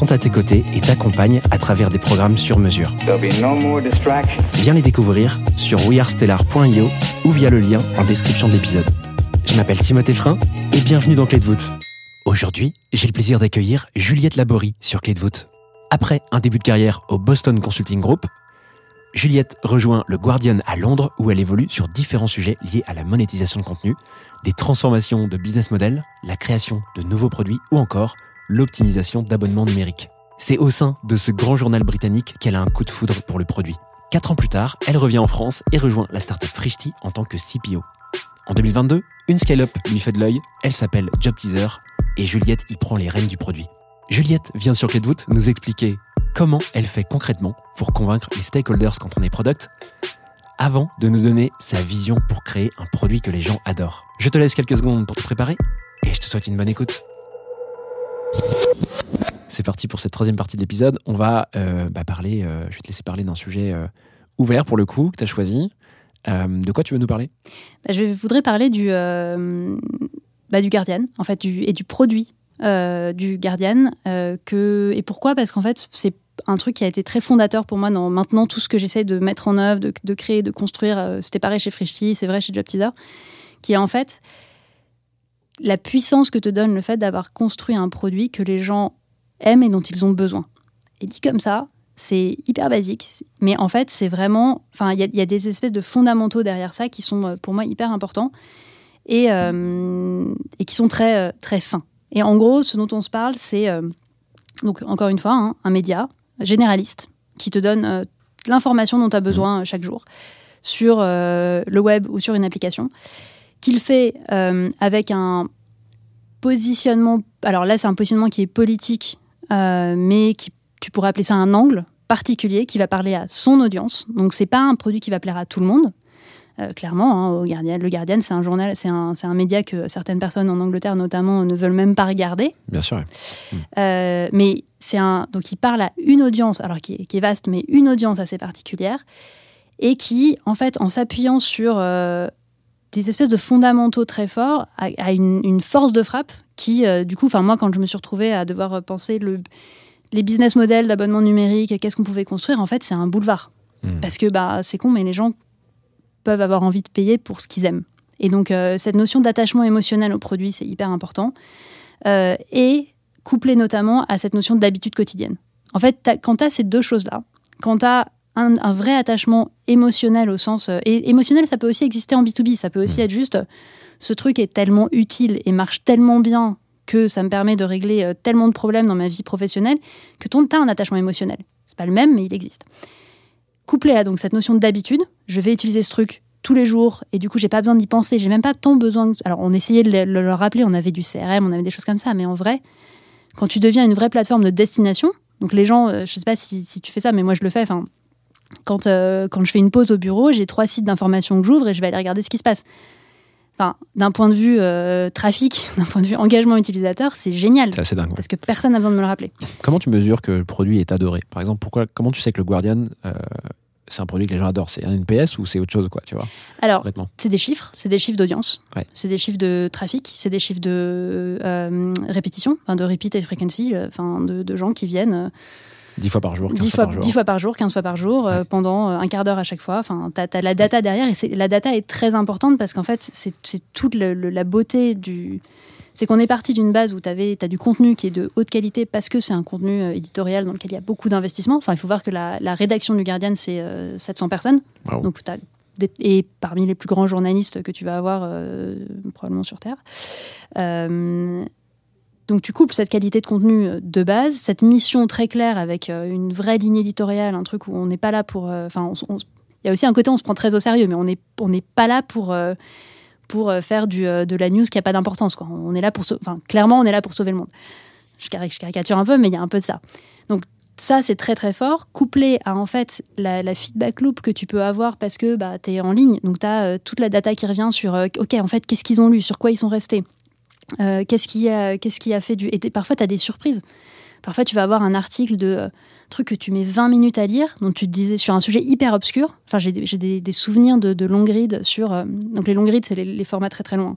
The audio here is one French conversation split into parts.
sont à tes côtés et t'accompagnent à travers des programmes sur mesure. No. Viens les découvrir sur wearestellar.io ou via le lien en description de l'épisode. Je m'appelle Timothée Frein et bienvenue dans Clé de voûte. Aujourd'hui, j'ai le plaisir d'accueillir Juliette Laborie sur Clé de voûte. Après un début de carrière au Boston Consulting Group, Juliette rejoint le Guardian à Londres où elle évolue sur différents sujets liés à la monétisation de contenu, des transformations de business model, la création de nouveaux produits ou encore l'optimisation d'abonnements numériques. C'est au sein de ce grand journal britannique qu'elle a un coup de foudre pour le produit. Quatre ans plus tard, elle revient en France et rejoint la startup Frishti en tant que CPO. En 2022, une scale-up lui fait de l'œil, elle s'appelle Job Teaser et Juliette y prend les rênes du produit. Juliette vient sur Clé de nous expliquer comment elle fait concrètement pour convaincre les stakeholders quand on est product, avant de nous donner sa vision pour créer un produit que les gens adorent. Je te laisse quelques secondes pour te préparer et je te souhaite une bonne écoute. C'est parti pour cette troisième partie de l'épisode. On va euh, bah, parler, euh, je vais te laisser parler d'un sujet euh, ouvert pour le coup que tu as choisi. De quoi tu veux nous parler? Bah, je voudrais parler du, bah, du Guardian, en fait, et du produit du Guardian. que, et pourquoi? Parce qu'en fait, c'est un truc qui a été très fondateur pour moi dans maintenant tout ce que j'essaie de mettre en œuvre, de, créer, de construire. C'était pareil chez Frishti, c'est vrai chez Job Teaser, qui est en fait la puissance que te donne le fait d'avoir construit un produit que les gens aiment et dont ils ont besoin. Et dit comme ça, c'est hyper basique, mais en fait, c'est vraiment. Enfin, il y, a- il y a des espèces de fondamentaux derrière ça qui sont euh, pour moi hyper importants et, euh, et qui sont très, euh, très sains. Et en gros, ce dont on se parle, c'est euh, donc encore une fois hein, un média généraliste qui te donne euh, l'information dont tu as besoin euh, chaque jour sur le web ou sur une application, qu'il fait euh, avec un positionnement. Alors là, c'est un positionnement qui est politique, euh, mais qui tu pourrais appeler ça un angle particulier qui va parler à son audience. Donc c'est pas un produit qui va plaire à tout le monde. Euh, clairement, hein, au Guardian, le Guardian, c'est un journal, c'est un, un média que certaines personnes en Angleterre notamment ne veulent même pas regarder. Bien sûr. Euh, mais c'est un donc il parle à une audience, alors qui est, qui est vaste, mais une audience assez particulière, et qui, en fait, en s'appuyant sur euh, des espèces de fondamentaux très forts, a une, une force de frappe qui, euh, du coup, enfin moi, quand je me suis retrouvée à devoir penser le, les business models d'abonnement numérique, qu'est-ce qu'on pouvait construire, en fait, c'est un boulevard. Mm. Parce que bah, c'est con, mais les gens peuvent avoir envie de payer pour ce qu'ils aiment. Et donc, euh, cette notion d'attachement émotionnel au produit, c'est hyper important. Euh, et couplé notamment à cette notion d'habitude quotidienne. En fait, quand tu as ces deux choses-là, quand tu as un, un vrai attachement émotionnel au sens... euh, et émotionnel, ça peut aussi exister en B2B, ça peut aussi être juste, euh, ce truc est tellement utile et marche tellement bien que ça me permet de régler euh, tellement de problèmes dans ma vie professionnelle que tu as un attachement émotionnel. C'est pas le même, mais il existe. Couplé à donc cette notion d'habitude, je vais utiliser ce truc tous les jours et du coup j'ai pas besoin d'y penser, j'ai même pas tant besoin. de- Alors on essayait de le, le- le rappeler, on avait du CRM, on avait des choses comme ça, mais en vrai, quand tu deviens une vraie plateforme de destination, donc les gens, je sais pas si, si tu fais ça, mais moi je le fais. Enfin, quand euh, quand je fais une pause au bureau, j'ai trois sites d'information que j'ouvre et je vais aller regarder ce qui se passe. Enfin, d'un point de vue euh, trafic, d'un point de vue engagement utilisateur, c'est génial C'est dingue. parce que personne n'a besoin de me le rappeler. Comment tu mesures que le produit est adoré? Par exemple, pourquoi, comment tu sais que le Guardian, euh, c'est un produit que les gens adorent? C'est un NPS ou c'est autre chose, quoi, tu vois? Alors, c'est des chiffres, c'est des chiffres d'audience, Ouais. c'est des chiffres de trafic, c'est des chiffres de euh, répétition, de repeat et frequency, enfin de, de gens qui viennent 10 fois par jour, 15 10 fois, par jour. 10 fois par jour, 15 fois par jour, euh, pendant euh, un quart d'heure à chaque fois. Enfin, tu as, la data derrière et la data est très importante parce qu'en fait, c'est toute le- le- la beauté du. C'est qu'on est parti d'une base où tu as du contenu qui est de haute qualité parce que c'est un contenu euh, éditorial dans lequel il y a beaucoup d'investissement. Enfin, il faut voir que la, la rédaction du Guardian, c'est euh, 700 personnes. Wow. Donc, tu as d'être- et parmi les plus grands journalistes que tu vas avoir euh, probablement sur Terre. Euh, donc tu couples cette qualité de contenu euh, de base, cette mission très claire avec euh, une vraie ligne éditoriale, un truc où on n'est pas là pour... euh, Enfin, il y a aussi un côté on se prend très au sérieux, mais on n'est on pas là pour... pour faire du, de la news qui n'a pas d'importance. On est là pour, enfin, clairement, on est là pour sauver le monde. Je, cari- je caricature un peu, mais il y a un peu de ça. Donc ça, c'est très très fort, couplé à en fait la, feedback loop que tu peux avoir parce que bah, tu es en ligne, donc tu as toute la data qui revient sur, ok, en fait, qu'est-ce qu'ils ont lu, sur quoi ils sont restés, euh, qu'est-ce qui, a- qu'est-ce qui a fait du... Et parfois, tu as des surprises. Parfois, tu vas avoir un article de euh, truc que tu mets 20 minutes à lire, donc tu te disais sur un sujet hyper obscur. Enfin, j'ai des, souvenirs de, de long read sur. euh, donc, les long reads, c'est les, formats très très loin.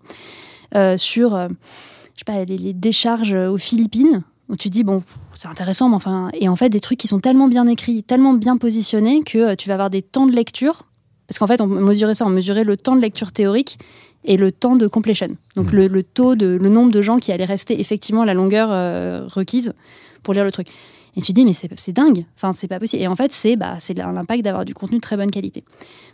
Euh, sur, je sais pas, les, décharges aux Philippines, où tu dis, bon, c'est intéressant, mais enfin. Et en fait, des trucs qui sont tellement bien écrits, tellement bien positionnés que tu vas avoir des temps de lecture. Parce qu'en fait, on mesurait ça, on mesurait le temps de lecture théorique et le temps de completion. Donc Mhm. le, le taux de le nombre de gens qui allaient rester effectivement la longueur euh, requise pour lire le truc. Et tu te dis mais c'est dingue. Enfin c'est pas possible. Et en fait c'est bah c'est l'impact d'avoir du contenu de très bonne qualité.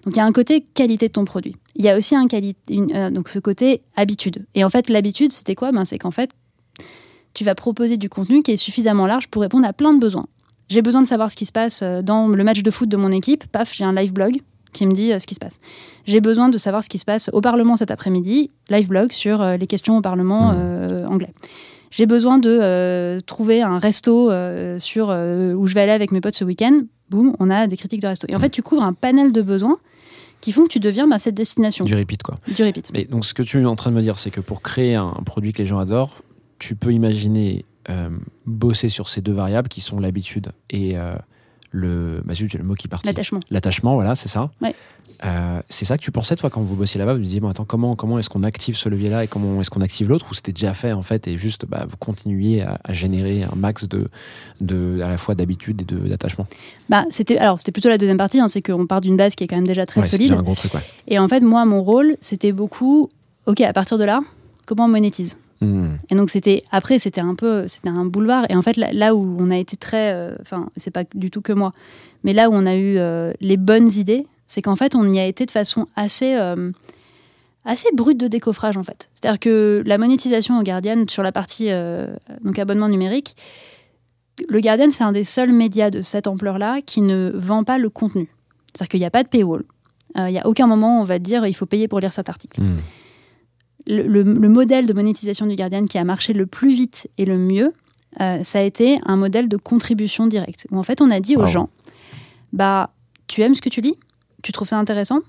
Donc il y a un côté qualité de ton produit. Il y a aussi un une, euh, donc ce côté habitude. Et en fait l'habitude c'était quoi? Ben c'est qu'en fait tu vas proposer du contenu qui est suffisamment large pour répondre à plein de besoins. J'ai besoin de savoir ce qui se passe euh, dans le match de foot de mon équipe. Paf, j'ai un live blog qui me dit euh, ce qui se passe. J'ai besoin de savoir ce qui se passe au Parlement cet après-midi. Live blog sur euh, les questions au Parlement Mmh. euh, anglais. J'ai besoin de trouver un resto sur où je vais aller avec mes potes ce week-end. Boum, on a des critiques de resto. Et en fait, tu couvres un panel de besoins qui font que tu deviens bah, cette destination Du repeat, quoi. du repeat. Mais donc, ce que tu es en train de me dire, c'est que pour créer un produit que les gens adorent, tu peux imaginer bosser sur ces deux variables qui sont l'habitude et le. Bah, zut, j'ai le mot qui est parti. L'attachement. L'attachement, voilà, c'est ça. Ouais. Euh, c'est ça que tu pensais, toi, quand vous bossiez là-bas Vous disiez, bon, attends, comment, comment est-ce qu'on active ce levier-là et comment est-ce qu'on active l'autre Ou c'était déjà fait, en fait, et juste, bah, vous continuiez à, à générer un max de, de, à la fois d'habitude et de- d'attachement? Bah, c'était alors c'était plutôt la deuxième partie, hein, c'est qu'on part d'une base qui est quand même déjà très Ouais, solide. un gros truc, ouais. Et en fait, moi, mon rôle, c'était beaucoup, ok, à partir de là, comment on monétise? Hmm. Et donc c'était après, c'était un peu, c'était un boulevard. Et en fait, là, là où on a été très, euh, enfin, c'est pas du tout que moi, mais là où on a eu euh, les bonnes idées, c'est qu'en fait, on y a été de façon assez, euh, assez brute de décoffrage en fait. C'est-à-dire que la monétisation au Guardian sur la partie donc abonnement numérique, le Guardian c'est un des seuls médias de cette ampleur-là qui ne vend pas le contenu. C'est-à-dire qu'il n'y a pas de paywall. Il n'y a aucun moment où on va te dire il faut payer pour lire cet article Hmm. Le, le- le modèle de monétisation du Guardian qui a marché le plus vite et le mieux, euh, ça a été un modèle de contribution directe. Où en fait, on a dit aux Wow. gens, bah, tu aimes ce que tu lis, tu trouves ça intéressant,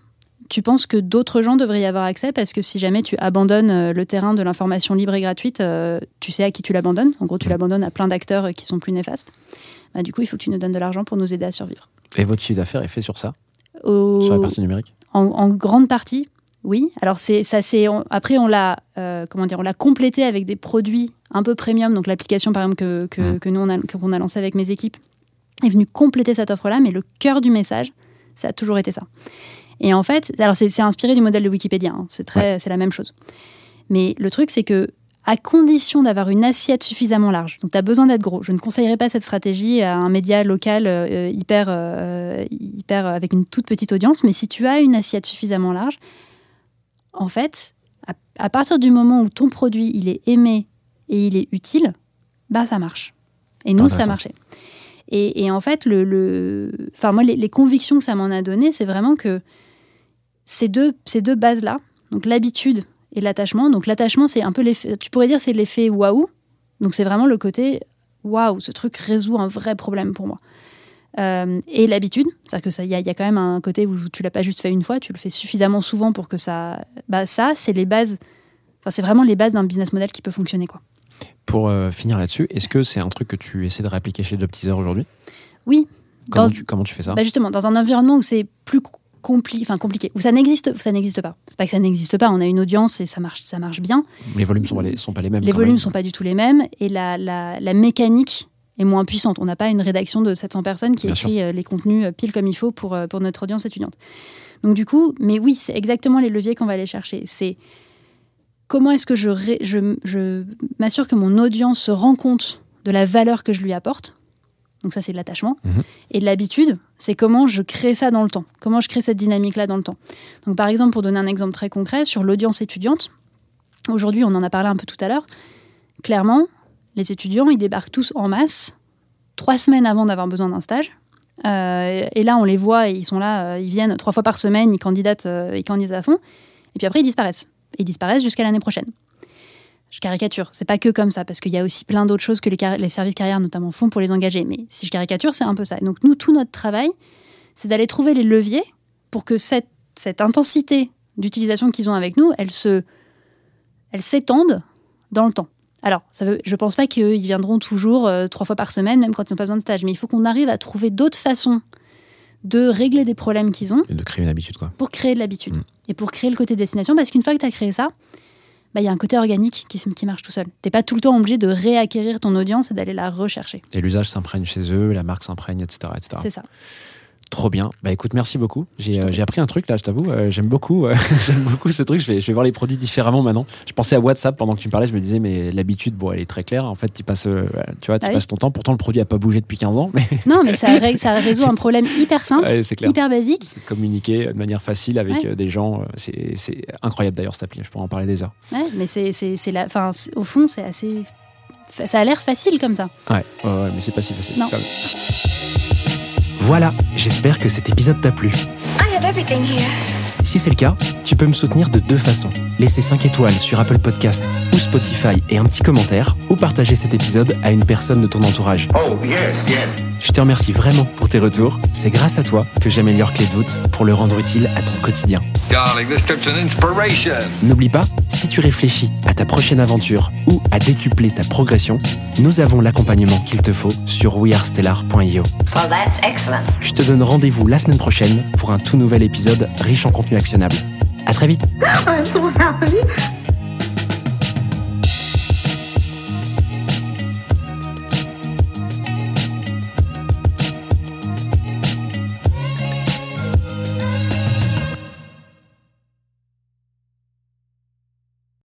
tu penses que d'autres gens devraient y avoir accès? Parce que si jamais tu abandonnes euh, le terrain de l'information libre et gratuite, euh, tu sais à qui tu l'abandonnes. En gros, tu l'abandonnes à plein d'acteurs qui sont plus néfastes. Bah, du coup, il faut que tu nous donnes de l'argent pour nous aider à survivre. Et votre chiffre d'affaires est fait sur ça, Au- sur la partie numérique? en, en grande partie, oui. Alors c'est ça, c'est après on l'a euh, comment dire, on l'a complété avec des produits un peu premium. Donc l'application par exemple que, que, Mhm. que nous on a qu'on a lancé avec mes équipes est venue compléter cette offre-là. Mais le cœur du message, ça a toujours été ça. Et en fait, alors c'est c'est inspiré du modèle de Wikipédia. hein. C'est très, c'est la même chose. Mais le truc c'est que à condition d'avoir une assiette suffisamment large. Donc, tu as besoin d'être gros. Je ne conseillerais pas cette stratégie à un média local euh, hyper, euh, hyper euh, avec une toute petite audience. Mais si tu as une assiette suffisamment large, en fait, à, à partir du moment où ton produit il est aimé et il est utile, bah ça marche. Et nous, ça marchait. Et, et en fait, le, le- enfin moi, les, les convictions que ça m'en a donné, c'est vraiment que ces deux, ces deux bases-là, donc l'habitude et l'attachement. Donc l'attachement, c'est un peu l'effet, tu pourrais dire, c'est l'effet waouh. Donc c'est vraiment le côté waouh, ce truc résout un vrai problème pour moi. Euh, et l'habitude, c'est-à-dire que ça, il y, a- y a quand même un côté où tu l'as pas juste fait une fois, tu le fais suffisamment souvent pour que ça, bah ça, c'est les bases. Enfin, c'est vraiment les bases d'un business model qui peut fonctionner, quoi. Pour euh, finir là-dessus, est-ce que c'est un truc que tu essaies de répliquer chez Job Teaser aujourd'hui? Oui. comment, Dans- tu, comment tu fais ça? Bah justement, dans un environnement où c'est plus compli compliqué, où ça n'existe, ça n'existe pas. C'est pas que ça n'existe pas, on a une audience et ça marche, ça marche bien. Les volumes sont pas les, sont pas les mêmes. Les volumes même. sont pas du tout les mêmes et la, la, la mécanique est moins puissante. On n'a pas une rédaction de 700 personnes qui Bien écrit euh, les contenus euh, pile comme il faut pour, euh, pour notre audience étudiante. Donc du coup, mais oui, c'est exactement les leviers qu'on va aller chercher. C'est comment est-ce que je, ré- je, je m'assure que mon audience se rend compte de la valeur que je lui apporte Donc ça, c'est de l'attachement. Mhm. Et de l'habitude, c'est comment je crée ça dans le temps. Comment je crée cette dynamique-là dans le temps. Donc par exemple, pour donner un exemple très concret, sur l'audience étudiante, aujourd'hui, on en a parlé un peu tout à l'heure, clairement, les étudiants, ils débarquent tous en masse, trois semaines avant d'avoir besoin d'un stage. Euh, et là, on les voit, ils sont là, euh, ils viennent trois fois par semaine, ils candidatent, euh, ils candidatent à fond. Et puis après, ils disparaissent. Ils disparaissent jusqu'à l'année prochaine. Je caricature, c'est pas que comme ça, parce qu'il y a aussi plein d'autres choses que les, les services carrières notamment font pour les engager. Mais si je caricature, c'est un peu ça. Donc nous, tout notre travail, c'est d'aller trouver les leviers pour que cette, cette intensité d'utilisation qu'ils ont avec nous, elle se, elle s'étende dans le temps. Alors, ça veut, je pense pas qu'ils viendront toujours euh, trois fois par semaine, même quand ils n'ont pas besoin de stage. Mais il faut qu'on arrive à trouver d'autres façons de régler des problèmes qu'ils ont Et de créer une habitude, quoi. pour créer de l'habitude Mm. et pour créer le côté destination. Parce qu'une fois que tu as créé ça, bah, il y a un côté organique qui, marche tout seul. T'es pas tout le temps obligé de réacquérir ton audience et d'aller la rechercher. Et l'usage s'imprègne chez eux, la marque s'imprègne, etc., etc. C'est ça. Trop bien. Bah écoute, merci beaucoup. J'ai euh, appris un truc là, je t'avoue. euh, j'aime beaucoup, euh, j'aime beaucoup ce truc. Je vais, je vais voir les produits différemment maintenant. Je pensais à WhatsApp pendant que tu me parlais. Je me disais, mais l'habitude, bon, elle est très claire. En fait, tu passes, euh, tu vois, tu Ah oui. passes ton temps. Pourtant, le produit a pas bougé depuis 15 ans, mais Non, mais ça, ré- ça résout un problème hyper simple, ouais, clair. hyper basique. Communiquer de manière facile avec Ouais. des gens. C'est incroyable d'ailleurs cette appli. Je pourrais en parler des heures. Ouais, mais c'est, la, c'est- au fond, c'est assez. Ça a l'air facile comme ça. Ouais, ouais, ouais, mais c'est pas si facile. Non. quand même. Voilà, j'espère que cet épisode t'a plu. I have everything here. Si c'est le cas, tu peux me soutenir de deux façons. Laisser 5 étoiles sur Apple Podcast ou Spotify et un petit commentaire, ou partager cet épisode à une personne de ton entourage. Oh, yes, yes. Je te remercie vraiment pour tes retours. C'est grâce à toi que j'améliore Clé de voûte pour le rendre utile à ton quotidien. Darling, this trip's an inspiration. N'oublie pas, si tu réfléchis à ta prochaine aventure ou à décupler ta progression, nous avons l'accompagnement qu'il te faut sur wearestellar.io. Well, that's excellent. Je te donne rendez-vous la semaine prochaine pour un tout nouvel épisode riche en contenu actionnable. À très vite I'm so happy.